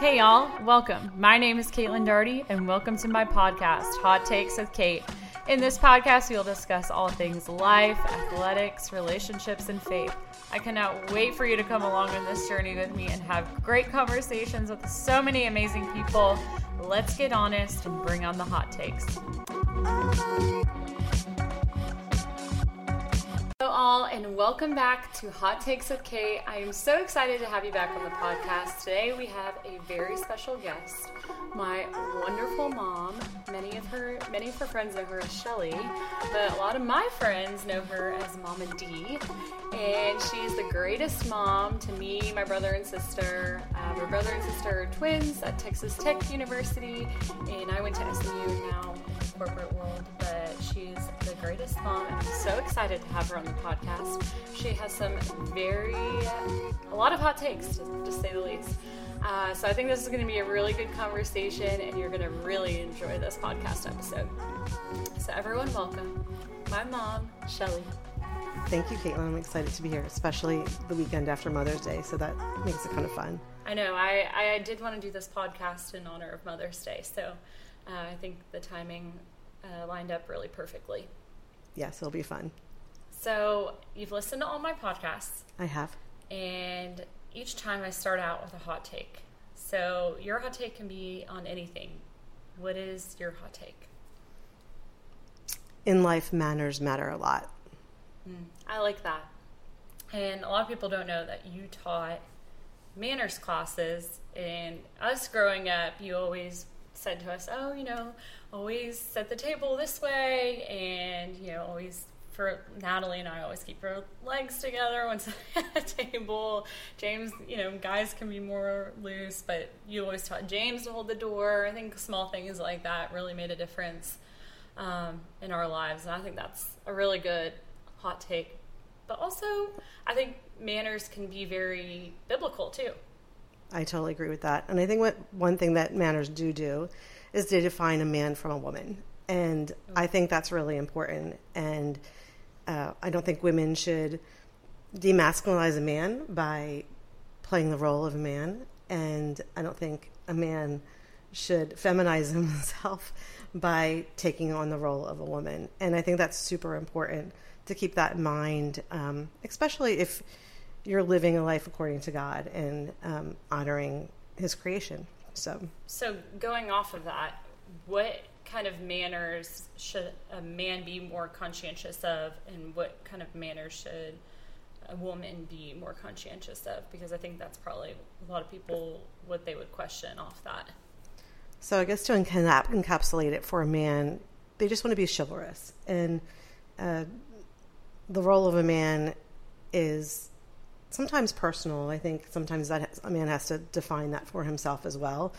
Hey, y'all, welcome. My name is Caitlin Daugherty, and welcome to my podcast, Hot Takes with Kate. In this podcast, we'll discuss all things life, athletics, relationships, and faith. I cannot wait for you to come along on this journey with me and have great conversations with so many amazing people. Let's get honest and bring on the hot takes. All, and welcome back to Hot Takes with Kate. I am so excited to have you back on the podcast. Today, we have a very special guest, my wonderful mom. Many of her, many of her friends know her as Shelley, but a lot of my friends know her as Mama D. And she's the greatest mom to me, my brother and sister. Uh, my brother and sister are twins at Texas Tech University, and I went to SMU now corporate world, but she's the greatest mom, and I'm so excited to have her on the podcast. She has some very, a lot of hot takes, to, to say the least. Uh, so I think this is going to be a really good conversation, and you're going to really enjoy this podcast episode. So everyone, welcome my mom, Shelley. Thank you, Caitlin. I'm excited to be here, especially the weekend after Mother's Day, so that makes it kind of fun. I know. I, I did want to do this podcast in honor of Mother's Day, so uh, I think the timing uh, lined up really perfectly. Yes, it'll be fun. So, you've listened to all my podcasts. I have. And each time I start out with a hot take. So, your hot take can be on anything. What is your hot take? In life, manners matter a lot. Mm, I like that. And a lot of people don't know that you taught manners classes. And us growing up, you always said to us, oh, you know, always set the table this way, and you know, always for Natalie and I always keep our legs together once at the table. James, you know, guys can be more loose, but you always taught James to hold the door. I think small things like that really made a difference um, in our lives, and I think that's a really good hot take. But also, I think manners can be very biblical too. I totally agree with that. And I think what one thing that manners do do is to define a man from a woman. And I think that's really important. And uh, I don't think women should demasculinize a man by playing the role of a man. And I don't think a man should feminize himself by taking on the role of a woman. And I think that's super important to keep that in mind, um, especially if you're living a life according to God and um, honoring His creation. So, so going off of that, what kind of manners should a man be more conscientious of, and what kind of manners should a woman be more conscientious of? Because I think that's probably a lot of people what they would question off that. So, I guess to encapsulate it for a man, they just want to be chivalrous, and uh, the role of a man is sometimes personal. I think sometimes that a man has to define that for himself as well.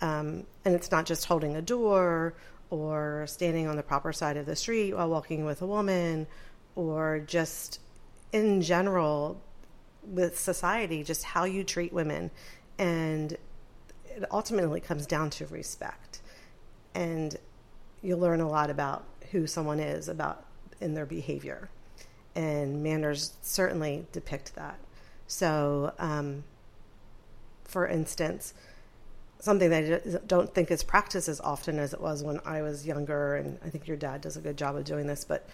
Um, and it's not just holding a door or standing on the proper side of the street while walking with a woman or just in general with society, just how you treat women. And it ultimately comes down to respect. And you'll learn a lot about who someone is about in their behavior. And manners certainly depict that. So, um, for instance, something that I don't think is practiced as often as it was when I was younger, and I think your dad does a good job of doing this, but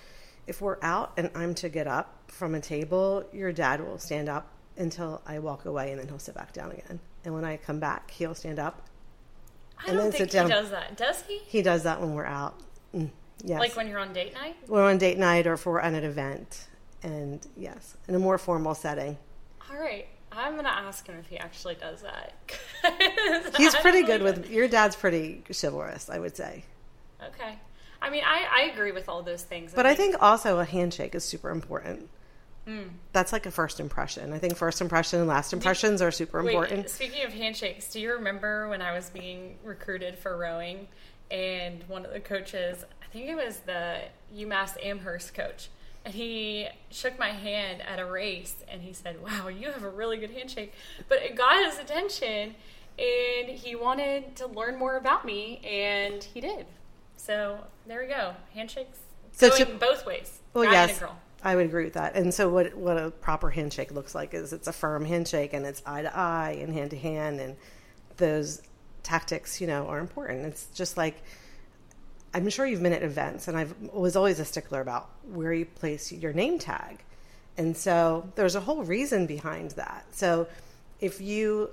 if we're out and I'm to get up from a table, your dad will stand up until I walk away and then he'll sit back down again. And when I come back, he'll stand up I and then sit down. He does that, does he? He does that when we're out. Mm, yes. Like when you're on date night? We're on date night or if we're at an event. And yes, in a more formal setting. All right. I'm gonna ask him if he actually does that. He's pretty good with your dad's pretty chivalrous, I would say. Okay. I mean, I, I agree with all those things. But I think, I think also a handshake is super important. Mm. That's like a first impression. I think first impression and last impressions do, are super wait, important. Speaking of handshakes, do you remember when I was being recruited for rowing and one of the coaches, I think it was the UMass Amherst coach, and he shook my hand at a race and he said, Wow, you have a really good handshake. But it got his attention and he wanted to learn more about me and he did. So there we go. Handshakes so going to, both ways. Well, yes. I would agree with that. And so, what what a proper handshake looks like is it's a firm handshake and it's eye to eye and hand to hand, and those tactics, you know, are important. It's just like I'm sure you've been at events, and I was always a stickler about where you place your name tag. And so there's a whole reason behind that. So if you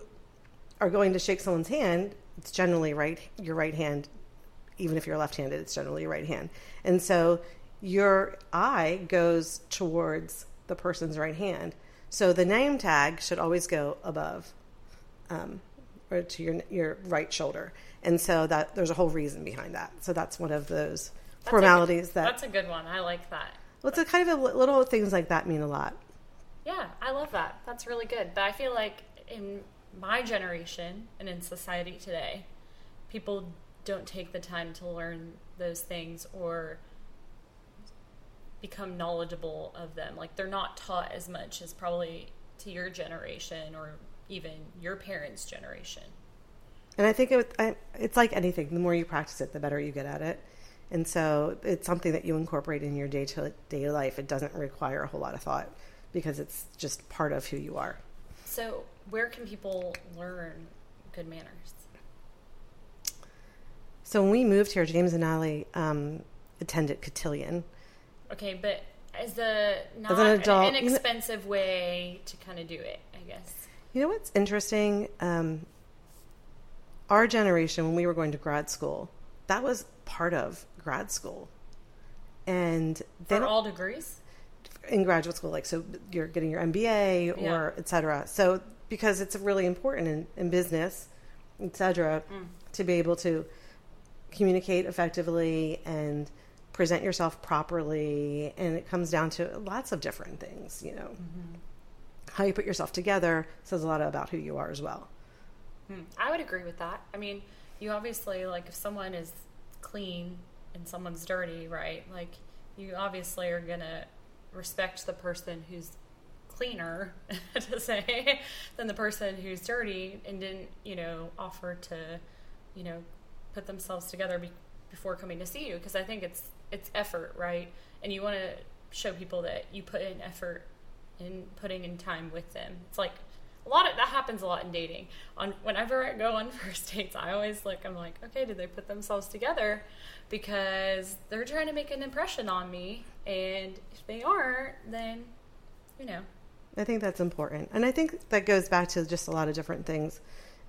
are going to shake someone's hand, it's generally right your right hand. Even if you're left-handed, it's generally your right hand. And so your eye goes towards the person's right hand. So the name tag should always go above, um, or to your your right shoulder. And so that there's a whole reason behind that. So that's one of those That's formalities good- that. That's a good one. I like that. well, it's a kind of a, little things like that mean a lot. Yeah, I love that. That's really good. But I feel like in my generation and in society today, people don't take the time to learn those things or become knowledgeable of them. Like they're not taught as much as probably to your generation or even your parents' generation. And I think it, I, it's like anything. The more you practice it, the better you get at it. And so it's something that you incorporate in your day to day life. It doesn't require a whole lot of thought because it's just part of who you are. So, where can people learn good manners? So when we moved here, James and Allie um, attended Cotillion. Okay, but as a not As an adult, an inexpensive way to kind of do it, I guess. You know what's interesting? Um, our generation, when we were going to grad school, that was part of grad school. And they For all degrees? in graduate school, like so you're getting your MBA or Yeah. et cetera. So because it's really important in, in business, et cetera, Mm. to be able to communicate effectively and present yourself properly. And it comes down to lots of different things, you know. Mm-hmm. How you put yourself together says a lot about who you are as well. Hmm. I would agree with that. I mean, you obviously like if someone is clean and someone's dirty, right? Like you obviously are gonna respect the person who's cleaner to say than the person who's dirty and didn't, you know, offer to, you know, put themselves together be- before coming to see you because I think it's it's effort, right? And you want to show people that you put in effort in putting in time with them. It's like a lot of that happens a lot in dating. On whenever I go on first dates, I always look. I'm like, okay, did they put themselves together? Because they're trying to make an impression on me, and if they aren't, then you know, I think that's important. And I think that goes back to just a lot of different things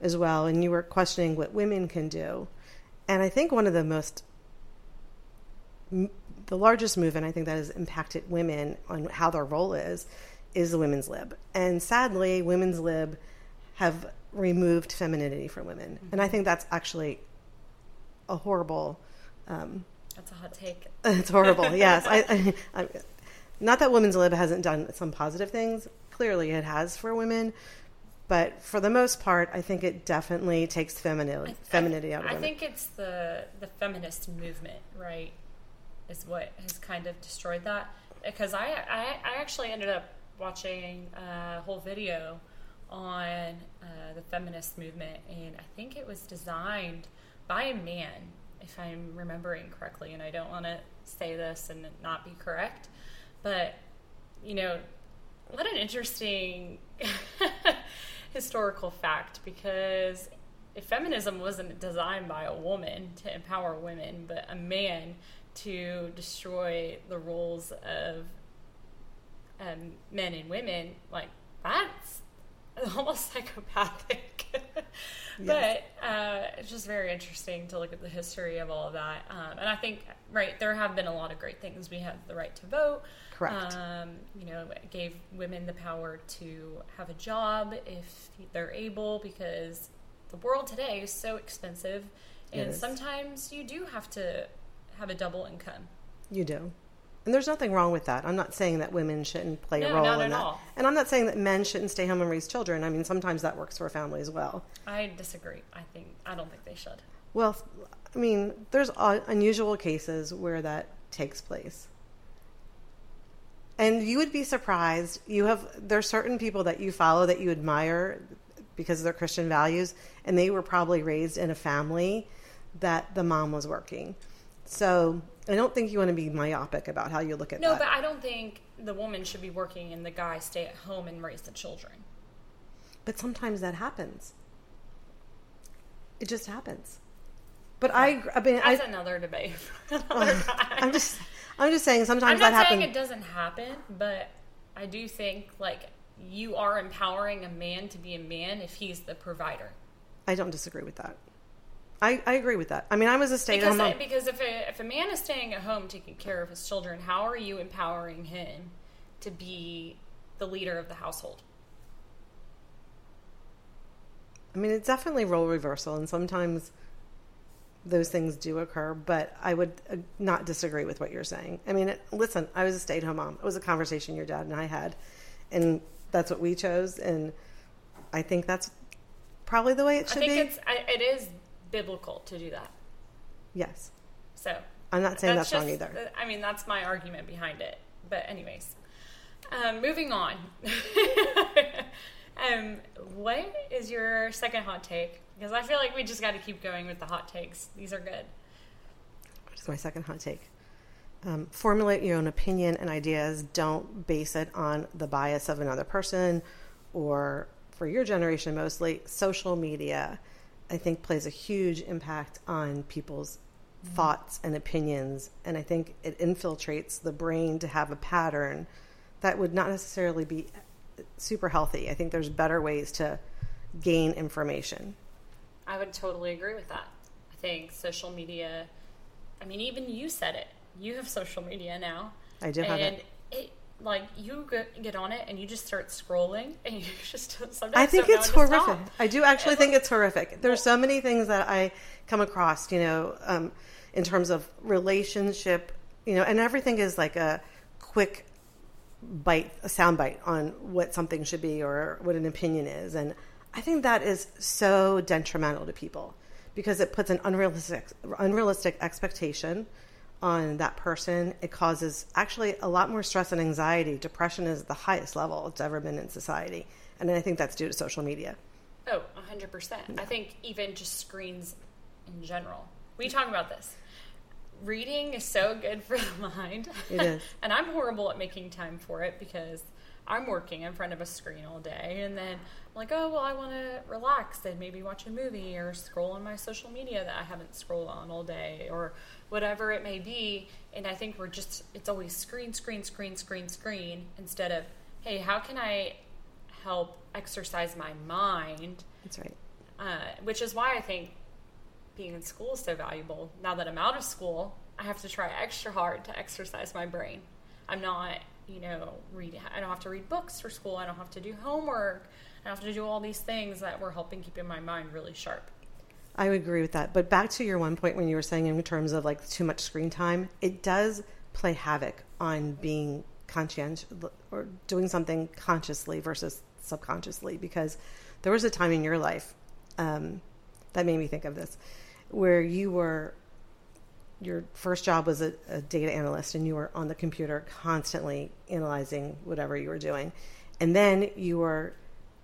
as well. And you were questioning what women can do. And I think one of the most, the largest movement I think that has impacted women on how their role is, is the women's lib. And sadly, women's lib have removed femininity from women. And I think that's actually a horrible, um, that's a hot take. it's horrible. yes, I, I, I, not that women's lib hasn't done some positive things. Clearly, it has for women, but for the most part, I think it definitely takes femininity, femininity out of I women. think it's the the feminist movement, right? Is what has kind of destroyed that. Because I I, I actually ended up watching a whole video on uh, the feminist movement, and I think it was designed by a man, if I'm remembering correctly. And I don't want to say this and not be correct, but you know, what an interesting historical fact because if feminism wasn't designed by a woman to empower women, but a man to destroy the roles of um, men and women, like that's almost psychopathic. but uh, it's just very interesting to look at the history of all of that. Um, and I think, right, there have been a lot of great things. We have the right to vote. Correct. Um, you know, it gave women the power to have a job if they're able, because the world today is so expensive, and sometimes you do have to have a double income. you do, and there's nothing wrong with that. I'm not saying that women shouldn't play a role. No, not in at that, all. and I'm not saying that men shouldn't stay home and raise children. I mean, sometimes that works for a family as well. I disagree. I think I don't think they should. Well, I mean, there's unusual cases where that takes place. And you would be surprised. You have there's certain people that you follow that you admire because of their Christian values, and they were probably raised in a family that the mom was working. So I don't think you want to be myopic about how you look at it. No, that. but I don't think the woman should be working and the guy stay at home and raise the children. But sometimes that happens. It just happens. But I, I mean, That's I, another debate. another. I'm just, I'm just saying. Sometimes I'm not that saying happens. it doesn't happen, but I do think like you are empowering a man to be a man if he's the provider. I don't disagree with that. I, I agree with that. I mean, I was a stay at home mom. because if a, if a man is staying at home taking care of his children, how are you empowering him to be the leader of the household? I mean, it's definitely role reversal, and sometimes those things do occur. But I would uh, not disagree with what you're saying. I mean, listen, I was a stay-at-home mom. It was a conversation your dad and I had, and that's what we chose. And I think that's probably the way it I should think be. it's I, it is biblical to do that. yes, So I'm not saying that's, wrong just- either. I mean, that's my argument behind it. But anyways, um, moving on. um, what is your second hot take? Because I feel like we just got to keep going with the hot takes. These are good. Which is my second hot take. Um, formulate your own opinion and ideas. Don't base it on the bias of another person or, for your generation mostly, social media, I think plays a huge impact on people's mm-hmm. thoughts and opinions. And I think it infiltrates the brain to have a pattern that would not necessarily be super healthy. I think there's better ways to gain information. I would totally agree with that. I think social media. I mean, even you said it. You have social media now. I do have and it. it. Like you get, get on it and you just start scrolling and you just sometimes I think it's horrific. I do actually It's think like- it's horrific. There's so many things that I come across, you know, um, in terms of relationship, you know, and everything is like a quick bite, a sound bite on what something should be or what an opinion is. And I think that is so detrimental to people because it puts an unrealistic, unrealistic expectation on that person. It causes actually a lot more stress and anxiety. Depression is the highest level it's ever been in society. And I think that's due to social media. Oh, 100%. I think even just screens in general. We talk about this. Reading is so good for the mind. It is. and I'm horrible at making time for it because I'm working in front of a screen all day. And then I'm like, oh, well, I want to relax and maybe watch a movie or scroll on my social media that I haven't scrolled on all day or whatever it may be. And I think we're just, it's always screen, screen, screen, screen, screen instead of, hey, how can I help exercise my mind? That's right. uh, which is why I think being in school is so valuable. Now that I'm out of school, I have to try extra hard to exercise my brain. I'm not, you know, reading. I don't have to read books for school. I don't have to do homework. I don't have to do all these things that were helping keeping my mind really sharp. I would agree with that. But back to your one point when you were saying in terms of like too much screen time, it does play havoc on being conscientious or doing something consciously versus subconsciously. Because there was a time in your life um, that made me think of this, where you were your first job was a, a data analyst and you were on the computer constantly analyzing whatever you were doing, and then you were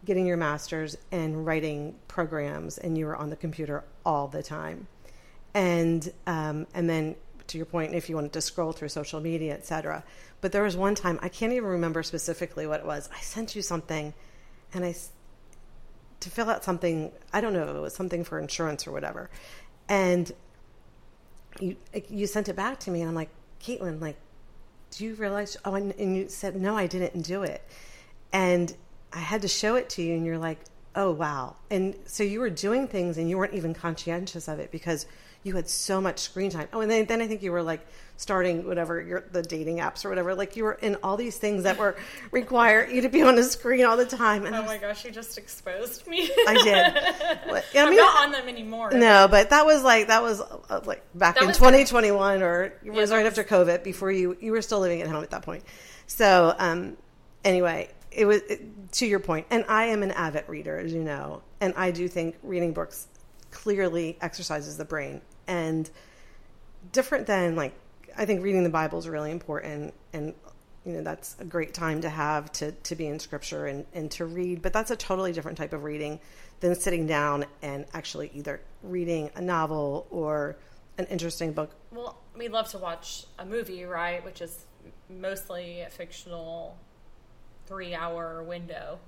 getting your master's and writing programs and you were on the computer all the time. And um, and then to your point if you wanted to scroll through social media etc but there was one time i can't even remember specifically what it was i sent you something and I to fill out something i don't know it was something for insurance or whatever. And you you sent it back to me and i'm like caitlin like do you realize oh and, and you said no i didn't do it. And I had to show it to you, and you're like, oh, wow. And so you were doing things and you weren't even conscientious of it because you had so much screen time. Oh, and then, then I think you were like starting whatever your the dating apps or whatever. Like you were in all these things that were require you to be on a screen all the time. And Oh my gosh, you just exposed me. I did. I I'm not on them anymore. no, but that was like that was uh, like back That in 2021, or it was right was- after COVID. Before you, you were still living at home at that point. So, um, anyway, it was it, to your point, and I am an avid reader, as you know, and I do think reading books clearly exercises the brain, and different than like I think reading the Bible is really important, and you know that's a great time to have to to be in Scripture and and to read, but that's a totally different type of reading than sitting down and actually either reading a novel or an interesting book. Well, we love to watch a movie, right? Which is mostly fictional three hour window.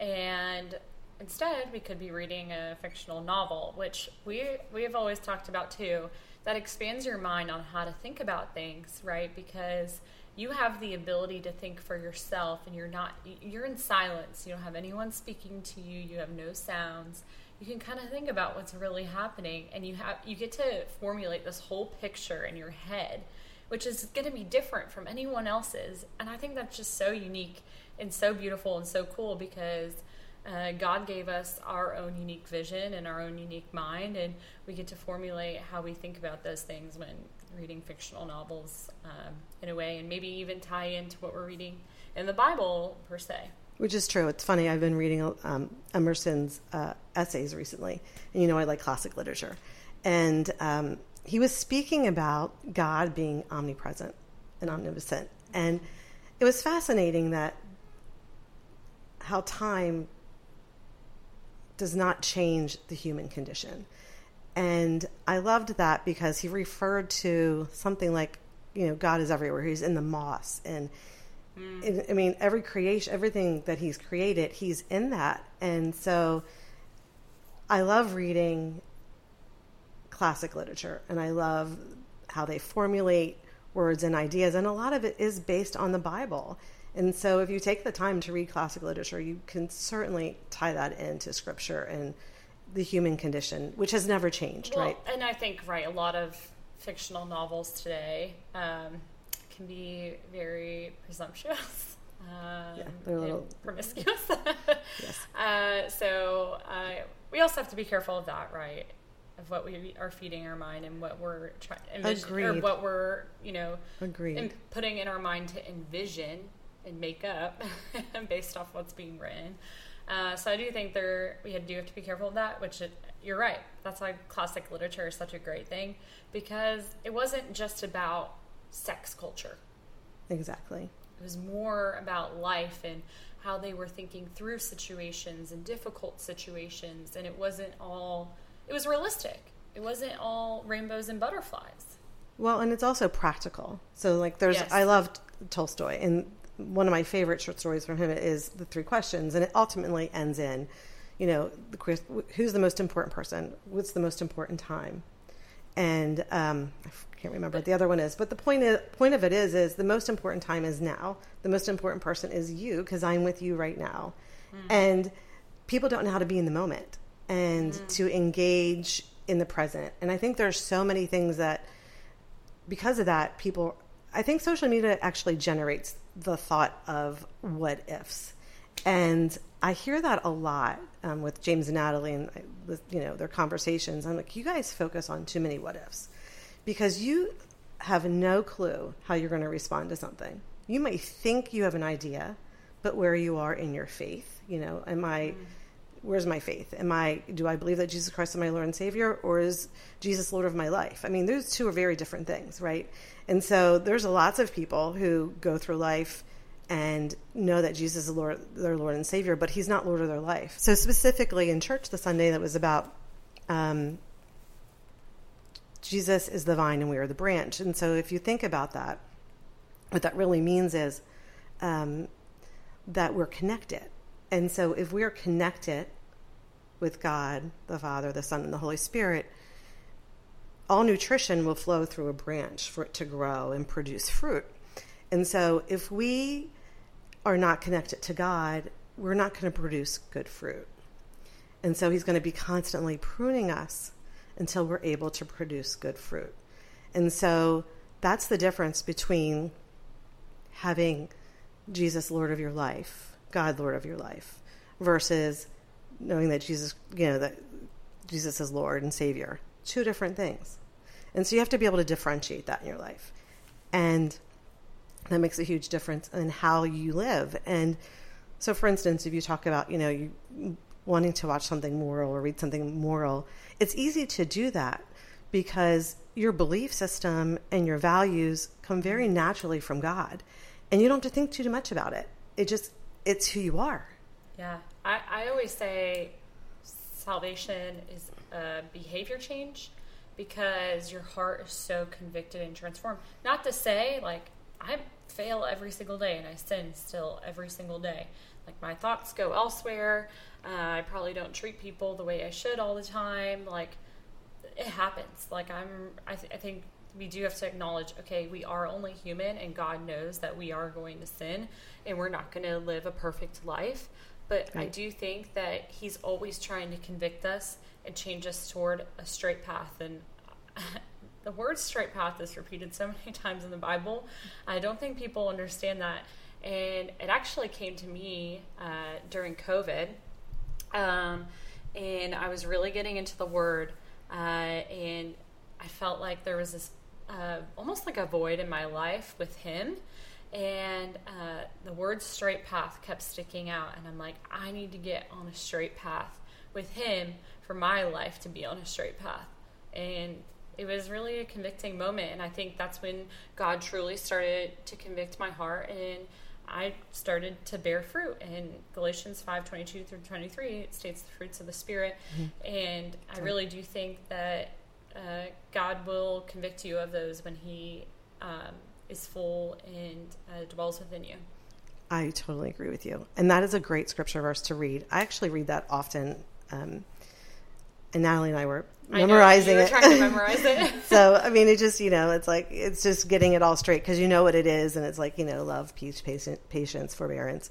And instead we could be reading a fictional novel, which we we have always talked about too. That expands your mind on how to think about things, right? Because you have the ability to think for yourself and you're not you're in silence you don't have anyone speaking to you you have no sounds you can kind of think about what's really happening and you have you get to formulate this whole picture in your head which is going to be different from anyone else's and i think that's just so unique and so beautiful and so cool because uh, God gave us our own unique vision and our own unique mind, and we get to formulate how we think about those things when reading fictional novels um, in a way, and maybe even tie into what we're reading in the Bible per se. Which is true. It's funny. I've been reading um, Emerson's uh, essays recently, and you know I like classic literature, and um, he was speaking about God being omnipresent and omnipotent, and it was fascinating that how time does not change the human condition. And I loved that because he referred to something like, you know, God is everywhere. He's in the moss. And mm. I mean, every creation, everything that he's created, he's in that. And so I love reading classic literature and I love how they formulate words and ideas. And a lot of it is based on the Bible. And so if you take the time to read classic literature, you can certainly tie that into scripture and the human condition, which has never changed, well, right? And I think, right, a lot of fictional novels today um, can be very presumptuous. Um, yeah, they're a little promiscuous. yes. Uh, so uh, we also have to be careful of that, right? Of what we are feeding our mind and what we're trying, or what we're, you know, Agreed. putting in our mind to envision and make up based off what's being written. Uh, so I do think there we do have to be careful of that. Which it, you're right. That's why classic literature is such a great thing because it wasn't just about sex culture. Exactly. It was more about life and how they were thinking through situations and difficult situations, and it wasn't all. It was realistic. It wasn't all rainbows and butterflies. Well, and it's also practical. So, like, there's yes. I loved Tolstoy, and one of my favorite short stories from him is the three questions, and it ultimately ends in, you know, the, who's the most important person? What's the most important time? And um, I can't remember what the other one is, but the point is, point of it is, is the most important time is now. The most important person is you because I'm with you right now, mm. and people don't know how to be in the moment and mm. to engage in the present. And I think there's so many things that, because of that, people. I think social media actually generates the thought of what ifs. And I hear that a lot um, with James and Natalie and you know their conversations. I'm like, you guys focus on too many what ifs because you have no clue how you're going to respond to something. You may think you have an idea, but where you are in your faith, you know, am I? Where's my faith? Am I? Do I believe that Jesus Christ is my Lord and Savior, or is Jesus Lord of my life? I mean, those two are very different things, right? And so there's lots of people who go through life and know that Jesus is Lord, their Lord and Savior, but He's not Lord of their life. So specifically in church the Sunday that was about um, Jesus is the vine and we are the branch. And so if you think about that, what that really means is um, that we're connected. And so if we're connected with God, the Father, the Son, and the Holy Spirit, all nutrition will flow through a branch for it to grow and produce fruit. And so if we are not connected to God, we're not going to produce good fruit. And so he's going to be constantly pruning us until we're able to produce good fruit. And so that's the difference between having Jesus Lord of your life, God Lord of your life, versus knowing that Jesus, you know, that Jesus is Lord and Savior two different things. And so you have to be able to differentiate that in your life. And that makes a huge difference in how you live. And so, for instance, if you talk about, you know, you wanting to watch something moral or read something moral, it's easy to do that because your belief system and your values come very naturally from God. And you don't have to think too much about it. It just, it's who you are. Yeah. I, I always say salvation is a behavior change because your heart is so convicted and transformed. Not to say like I fail every single day and I sin still every single day. Like my thoughts go elsewhere. Uh, I probably don't treat people the way I should all the time. Like it happens. Like I'm, I, th- I think we do have to acknowledge okay we are only human and god knows that we are going to sin and we're not going to live a perfect life but right. i do think that he's always trying to convict us and change us toward a straight path and the word straight path is repeated so many times in the bible i don't think people understand that and it actually came to me uh, during covid um, and i was really getting into the word uh, and I felt like there was this uh, almost like a void in my life with him. And uh, the word straight path kept sticking out. And I'm like, I need to get on a straight path with him for my life to be on a straight path. And it was really a convicting moment. And I think that's when God truly started to convict my heart. And I started to bear fruit. And Galatians 5 22 through 23, it states the fruits of the Spirit. Mm-hmm. And I really do think that uh, God will convict you of those when He um, is full and uh, dwells within you. I totally agree with you. And that is a great scripture verse to read. I actually read that often. Um, and Natalie and I were memorizing I it. Trying to memorize it. so, I mean, it just, you know, it's like, it's just getting it all straight because you know what it is. And it's like, you know, love, peace, patience, patience forbearance,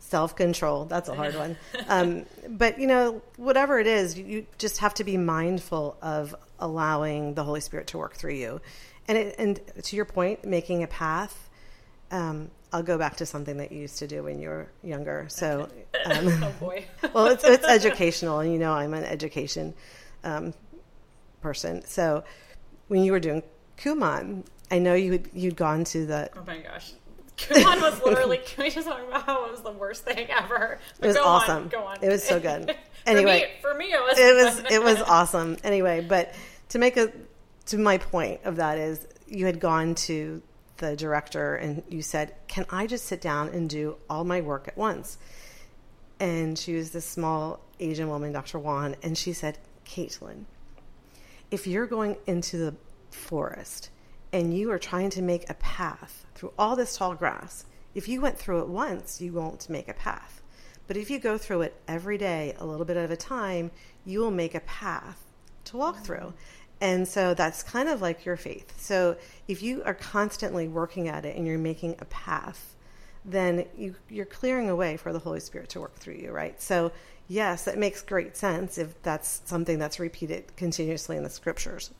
self control. That's a hard one. Um, but, you know, whatever it is, you just have to be mindful of allowing the Holy Spirit to work through you. And it, and to your point, making a path. Um, I'll go back to something that you used to do when you were younger. So, um, oh boy. well, it's it's educational, and you know I'm an education um, person. So, when you were doing Kumon, I know you had, you'd gone to the. Oh my gosh. Kumon was literally. Can we just talk about how it was the worst thing ever? But it was awesome. On, go on. It was so good. Anyway, for me, for me it was. It was it was awesome. Anyway, but to make a to my point of that is you had gone to the director and you said, "Can I just sit down and do all my work at once?" And she was this small Asian woman, Dr. Wan, and she said, "Caitlin, if you're going into the forest and you are trying to make a path through all this tall grass, if you went through it once, you won't make a path. But if you go through it every day, a little bit at a time, you will make a path to walk through. And so that's kind of like your faith. So if you are constantly working at it and you're making a path, then you, you're clearing a way for the Holy Spirit to work through you, right? So, yes, that makes great sense if that's something that's repeated continuously in the scriptures.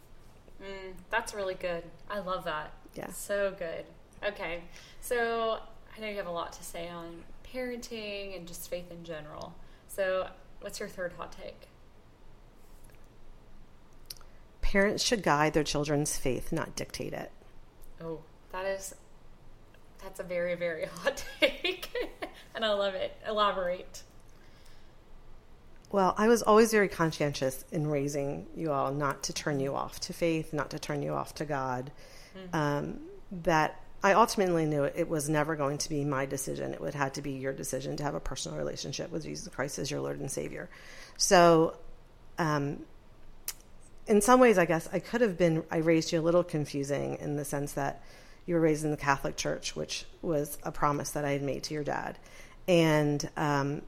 Mm, that's really good. I love that. Yeah. So good. Okay. So, I know you have a lot to say on parenting and just faith in general. So, what's your third hot take? Parents should guide their children's faith, not dictate it. Oh, that is that's a very very hot take, and I love it. Elaborate. Well, I was always very conscientious in raising you all not to turn you off to faith, not to turn you off to God. Mm-hmm. Um, that I ultimately knew it was never going to be my decision. It would have to be your decision to have a personal relationship with Jesus Christ as your Lord and Savior. So, um, in some ways, I guess I could have been, I raised you a little confusing in the sense that you were raised in the Catholic Church, which was a promise that I had made to your dad. And um,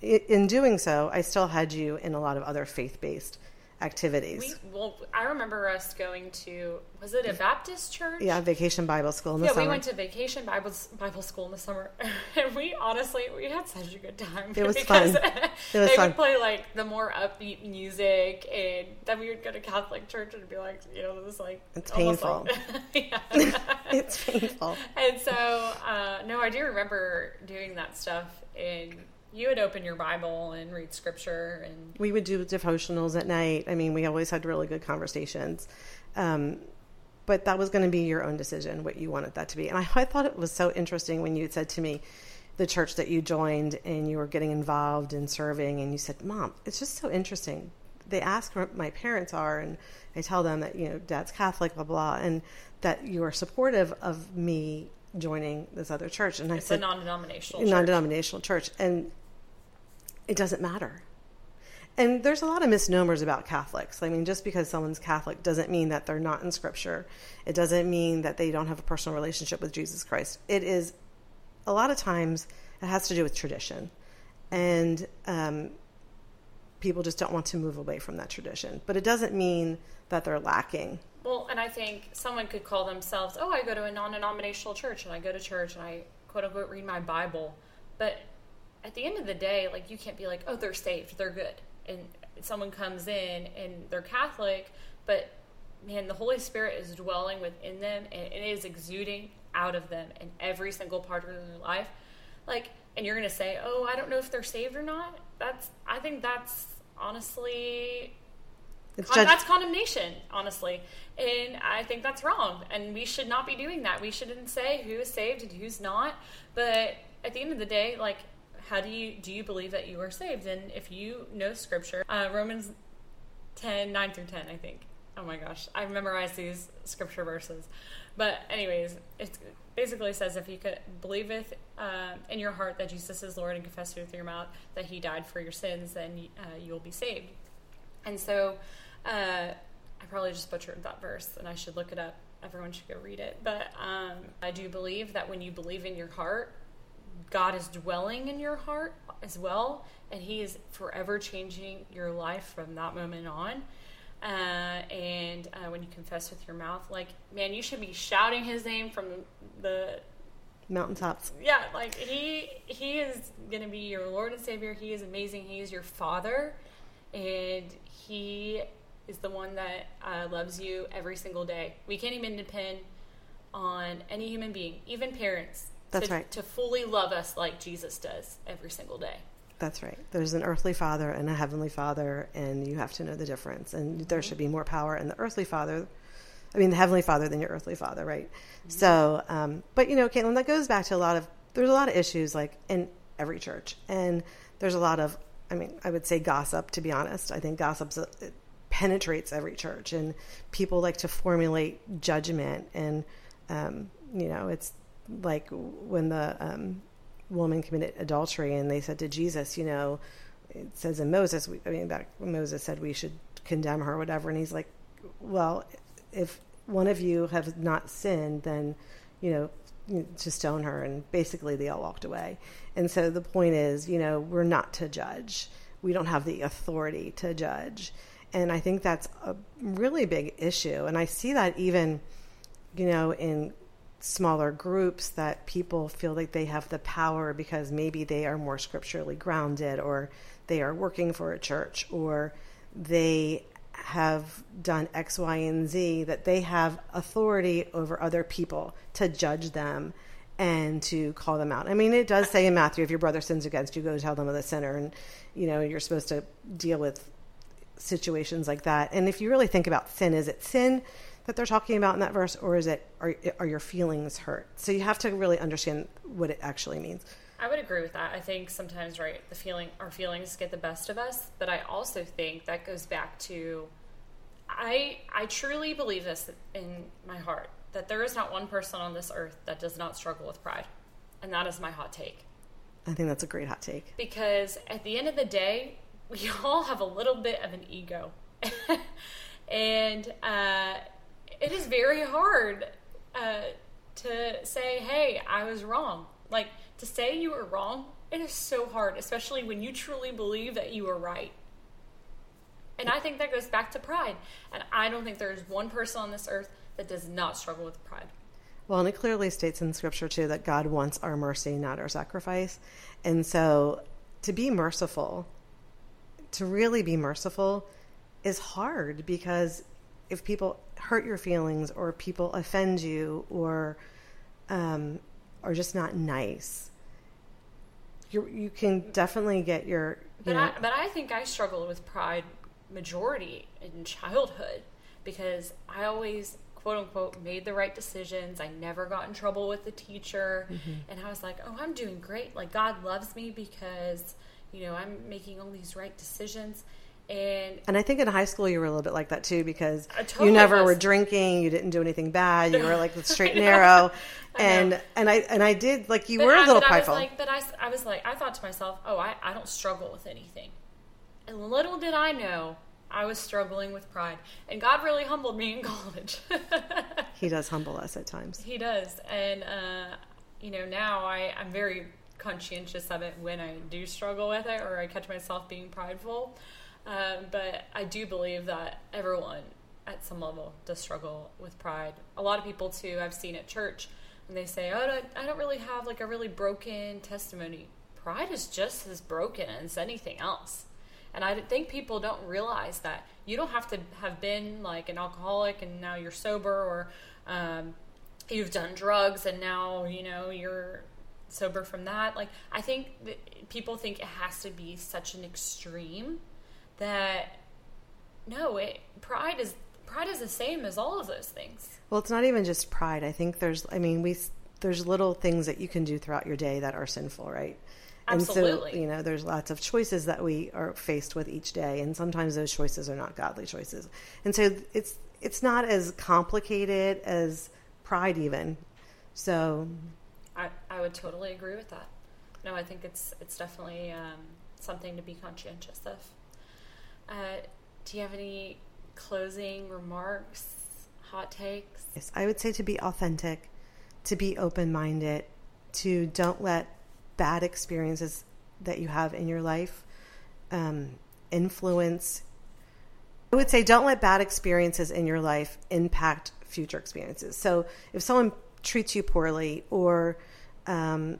in doing so, I still had you in a lot of other faith based activities. We, well, I remember us going to was it a Baptist church? Yeah, Vacation Bible School in the yeah, summer. we went to Vacation Bible Bible School in the summer, and we honestly we had such a good time. It was fun. It was they fun. would play like the more upbeat music, and then we would go to Catholic church and be like, you know, this like it's painful. Like, it's painful. And so, uh, no, I do remember doing that stuff and you would open your Bible and read scripture, and we would do devotionals at night. I mean, we always had really good conversations. Um, but that was going to be your own decision what you wanted that to be. And I, I thought it was so interesting when you said to me, the church that you joined and you were getting involved in serving, and you said, "Mom, it's just so interesting." They ask what my parents are, and I tell them that you know Dad's Catholic, blah blah, and that you are supportive of me joining this other church. And I said, a non-denominational, non-denominational church, and it doesn't matter. And there's a lot of misnomers about Catholics. I mean, just because someone's Catholic doesn't mean that they're not in Scripture. It doesn't mean that they don't have a personal relationship with Jesus Christ. It is, a lot of times, it has to do with tradition. And um, people just don't want to move away from that tradition. But it doesn't mean that they're lacking. Well, and I think someone could call themselves, oh, I go to a non denominational church and I go to church and I quote unquote read my Bible. But at the end of the day, like you can't be like, oh, they're saved, they're good. And someone comes in and they're Catholic, but man, the Holy Spirit is dwelling within them and it is exuding out of them in every single part of their life. Like, and you're going to say, oh, I don't know if they're saved or not. That's, I think that's honestly Con- judge- that's condemnation, honestly. And I think that's wrong. And we should not be doing that. We shouldn't say who is saved and who's not. But at the end of the day, like, how do you do you believe that you are saved? And if you know scripture, uh, Romans 10, 9 through 10, I think. Oh my gosh, I've memorized these scripture verses. But anyways, it basically says if you could believe it uh, in your heart that Jesus is Lord and confess it with your mouth that He died for your sins, then uh, you will be saved. And so uh, I probably just butchered that verse, and I should look it up. Everyone should go read it. But um, I do believe that when you believe in your heart, God is dwelling in your heart as well, and He is forever changing your life from that moment on. Uh, and uh, when you confess with your mouth, like man, you should be shouting His name from the mountaintops. Yeah, like He He is going to be your Lord and Savior. He is amazing. He is your Father, and He is the one that uh, loves you every single day. We can't even depend on any human being, even parents. That's to, right. To fully love us like Jesus does every single day. That's right. There's an earthly father and a heavenly father, and you have to know the difference. And there should be more power in the earthly father, I mean, the heavenly father than your earthly father, right? Mm-hmm. So, um, but you know, Caitlin, that goes back to a lot of, there's a lot of issues like in every church. And there's a lot of, I mean, I would say gossip, to be honest. I think gossip penetrates every church, and people like to formulate judgment. And um, you know, it's like when the um, woman committed adultery, and they said to Jesus, you know, it says in Moses, we, I mean, that Moses said we should condemn her whatever, and he's like, well, if one of you have not sinned, then you know to stone her. And basically they all walked away. And so the point is you know we're not to judge. We don't have the authority to judge. And I think that's a really big issue. And I see that even, you know, in smaller groups that people feel like they have the power because maybe they are more scripturally grounded or they are working for a church or they have done X, Y, and Z, that they have authority over other people to judge them and to call them out. I mean, it does say in Matthew, if your brother sins against you, go tell them of the sinner. And, you know, you're supposed to deal with situations like that. And if you really think about sin, is it sin that they're talking about in that verse, or is it are, are your feelings hurt? So you have to really understand what it actually means. I would agree with that. I think sometimes, right, the feeling our feelings get the best of us, but I also think that goes back to I I truly believe this in my heart that there is not one person on this earth that does not struggle with pride. And that is my hot take. I think that's a great hot take. Because at the end of the day, we all have a little bit of an ego. and uh, it is very hard uh, to say, hey, I was wrong. Like, to say you were wrong, it is so hard, especially when you truly believe that you were right. And I think that goes back to pride. And I don't think there's one person on this earth that does not struggle with pride. Well, and it clearly states in Scripture, too, that God wants our mercy, not our sacrifice. And so to be merciful to really be merciful is hard because if people hurt your feelings or people offend you or um, are just not nice, you you can definitely get your. but know, I, but I think I struggled with pride majority in childhood because I always quote unquote made the right decisions. I never got in trouble with the teacher, mm-hmm. and I was like, oh, I'm doing great. Like God loves me because you know, I'm making all these right decisions. And and I think in high school you were a little bit like that too because totally you never was. were drinking, you didn't do anything bad, you were like the straight and narrow, and and I and I did like you but were I, a little but prideful. I was like, but I, I was like I thought to myself, oh, I, I don't struggle with anything, And little did I know, I was struggling with pride. And God really humbled me in college. he does humble us at times. He does. And, uh, you know, now I, I'm very conscientious of it when I do struggle with it or I catch myself being prideful. Um, but I do believe that everyone at some level does struggle with pride. A lot of people, too, I've seen at church, and they say, Oh, I don't, really have like a really broken testimony. Pride is just as broken as anything else. And I think people don't realize that you don't have to have been like an alcoholic and now you're sober or um, you've done drugs and now, you know, you're sober from that. Like, I think people think it has to be such an extreme that no, it, pride is pride is the same as all of those things. Well, it's not even just pride. I think there's, I mean, we there's little things that you can do throughout your day that are sinful, right? Absolutely. And so, you know, there's lots of choices that we are faced with each day, and sometimes those choices are not godly choices. And so it's it's not as complicated as pride, even. So, I I would totally agree with that. No, I think it's it's definitely um, something to be conscientious of. Uh, do you have any closing remarks, hot takes? Yes, I would say to be authentic, to be open minded, to don't let bad experiences that you have in your life um, influence. I would say don't let bad experiences in your life impact future experiences. So if someone treats you poorly or um,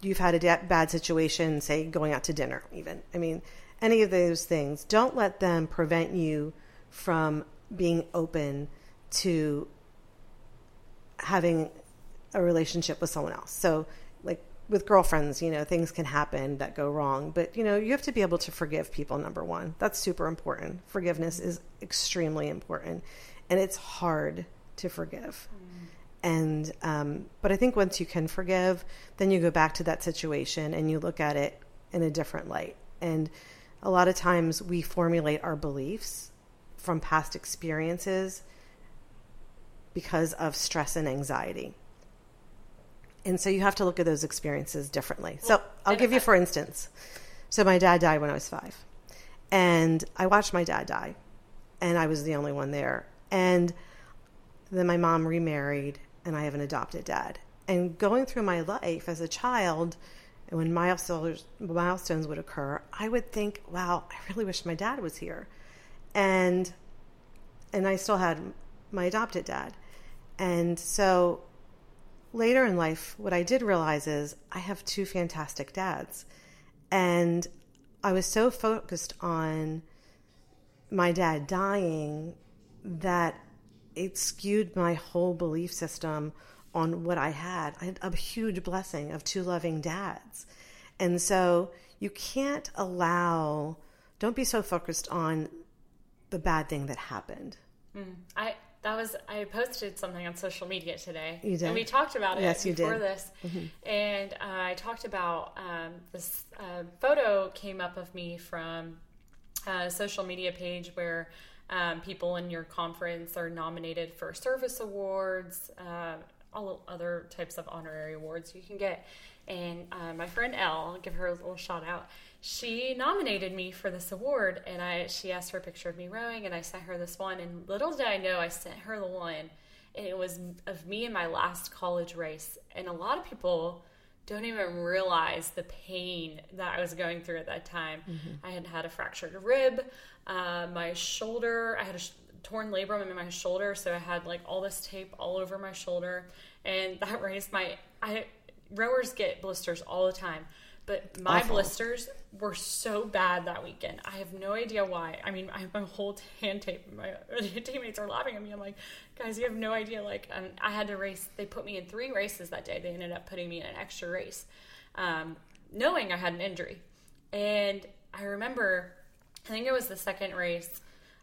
you've had a bad situation, say going out to dinner, even, I mean, any of those things, don't let them prevent you from being open to having a relationship with someone else. So, like with girlfriends, you know, things can happen that go wrong, but you know, you have to be able to forgive people number 1. That's super important. Forgiveness is extremely important, and it's hard to forgive. Mm. And um, but I think once you can forgive, then you go back to that situation and you look at it in a different light. And a lot of times we formulate our beliefs from past experiences because of stress and anxiety. And so you have to look at those experiences differently. So I'll give you, for instance, so my dad died when I was five. And I watched my dad die, and I was the only one there. And then my mom remarried, and I have an adopted dad. And going through my life as a child, and when milestones, milestones would occur, I would think, wow, I really wish my dad was here. And and I still had my adopted dad. And so later in life, what I did realize is I have two fantastic dads. And I was so focused on my dad dying that it skewed my whole belief system on what I had. I had a huge blessing of two loving dads. And so you can't allow, don't be so focused on the bad thing that happened. Mm. I that was I posted something on social media today. You did, and we talked about it yes, before did. this. Mm-hmm. And uh, I talked about um, this uh, photo came up of me from a social media page where um, people in your conference are nominated for service awards, uh, all other types of honorary awards you can get. And uh, my friend Elle, I'll give her a little shout out she nominated me for this award and I she asked for a picture of me rowing and I sent her this one and little did I know I sent her the one and it was of me in my last college race and a lot of people don't even realize the pain that I was going through at that time. Mm-hmm. I had had a fractured rib, uh, my shoulder, I had a sh- torn labrum in my shoulder, so I had like all this tape all over my shoulder. And that race, my I rowers get blisters all the time. But my Awful. blisters were so bad that weekend. I have no idea why. I mean, I have my whole hand tape. My teammates are laughing at me. I'm like, guys, you have no idea. Like, um, I had to race. They put me in three races that day. They ended up putting me in an extra race, um, knowing I had an injury. And I remember, I think it was the second race.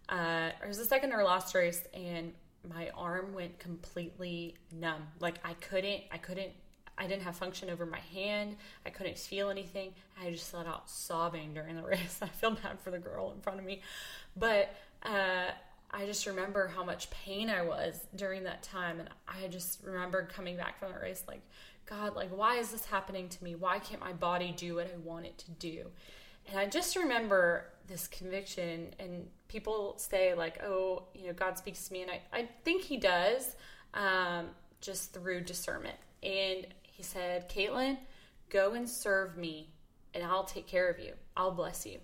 Uh, it was the second or last race, and my arm went completely numb. Like I couldn't, I couldn't I didn't have function over my hand. I couldn't feel anything. I just let out sobbing during the race. I feel bad for the girl in front of me. But uh, I just remember how much pain I was during that time. And I just remember coming back from the race like, God, like, why is this happening to me? Why can't my body do what I want it to do? And I just remember this conviction and people say like oh you know god speaks to me and i, I think he does um, just through discernment. And he said caitlin go and serve me and i'll take care of you. I'll bless you.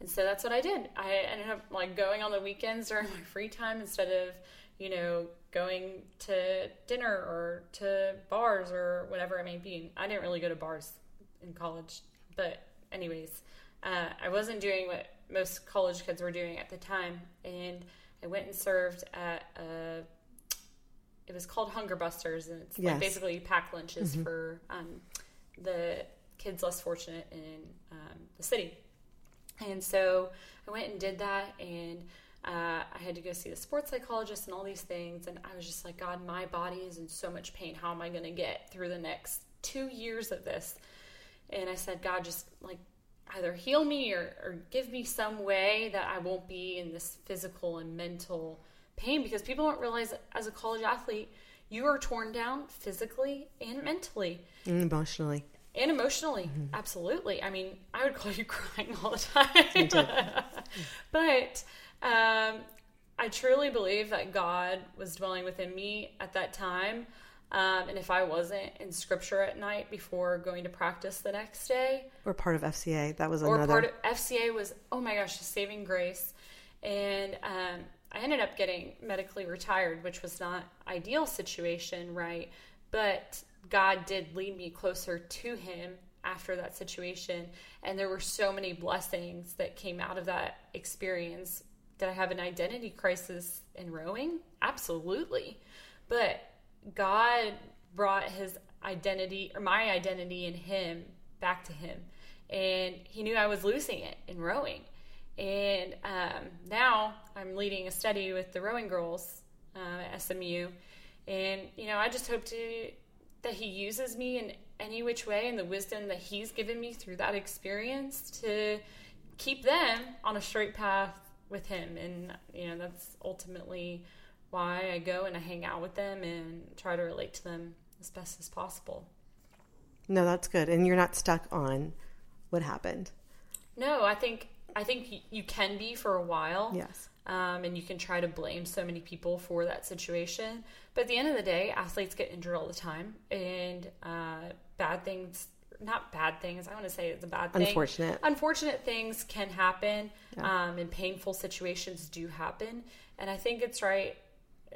And so that's what i did. I ended up like going on the weekends during my free time instead of you know going to dinner or to bars or whatever it may be. I didn't really go to bars in college but anyways uh, I wasn't doing what most college kids were doing at the time, and I went and served at a. It was called Hunger Busters, and it's Yes. like basically you pack lunches for um, the kids less fortunate in um, the city. And so I went and did that, and uh, I had to go see the sports psychologist and all these things. And I was just like, God, my body is in so much pain. How am I going to get through the next two years of this? And I said, God, just like either heal me or, or give me some way that I won't be in this physical and mental pain because people don't realize as a college athlete, you are torn down physically and mentally. And emotionally. and emotionally absolutely. I mean i would call you crying all the time. But um, i truly believe that god was dwelling within me at that time um, and if i wasn't in scripture at night before going to practice the next day Or part of FCA. That was or another. part of FCA was oh my gosh, saving grace, and um, I ended up getting medically retired, which was not ideal situation, right? But God did lead me closer to Him after that situation, and there were so many blessings that came out of that experience. Did I have an identity crisis in rowing? Absolutely, but God brought His identity or my identity in Him back to Him and he knew I was losing it in rowing. And um, now I'm leading a study with the rowing girls uh, at SMU, and you know I just hope to that he uses me in any which way and the wisdom that he's given me through that experience to keep them on a straight path with him. And you know that's ultimately why I go and I hang out with them and try to relate to them as best as possible. No, that's good. And you're not stuck on what happened. No, I think I think you can be for a while. Yes. Um, and you can try to blame so many people for that situation. But at the end of the day, athletes get injured all the time, and uh, bad things. Not bad things. I want to say it's a bad thing. Unfortunate. Unfortunate things can happen, um, and painful situations do happen. And I think it's right.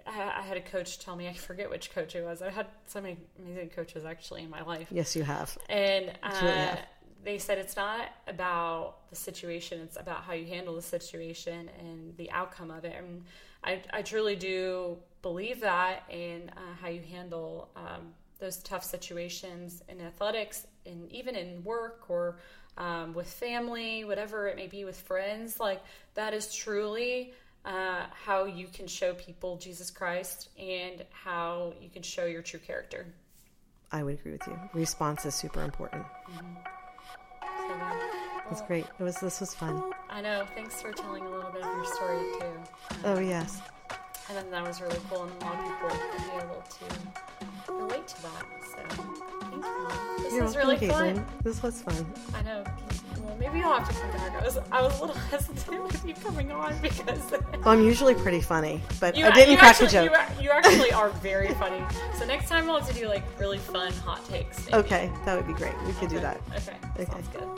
I, I had a coach tell me. I forget which coach it was. I've had so many amazing coaches actually in my life. Yes, you have. And uh, really have. they said it's not about the situation, it's about how you handle the situation and the outcome of it. And I, I truly do believe that and uh, how you handle um, those tough situations in athletics and even in work or um, with family, whatever it may be with friends. Like that is truly. Uh, how you can show people Jesus Christ and how you can show your true character. I would agree with you. Response is super important. So, yeah. That's great. It was. This was fun. I know. Thanks for telling a little bit of your story too. Oh yes. I think that was really cool, and a lot of people be able to relate to that. So, thank you. This You're was really fun. Caitlin. This was fun. I know. Well, maybe you'll have to come back. I was, I was a little hesitant with you coming on because Well, I'm usually pretty funny, but you, I didn't you crack actually, a joke. You, you actually are very funny. So next time we'll have to do like really fun hot takes. maybe. Okay, that would be great. We could do that. Okay. Okay. Sounds good.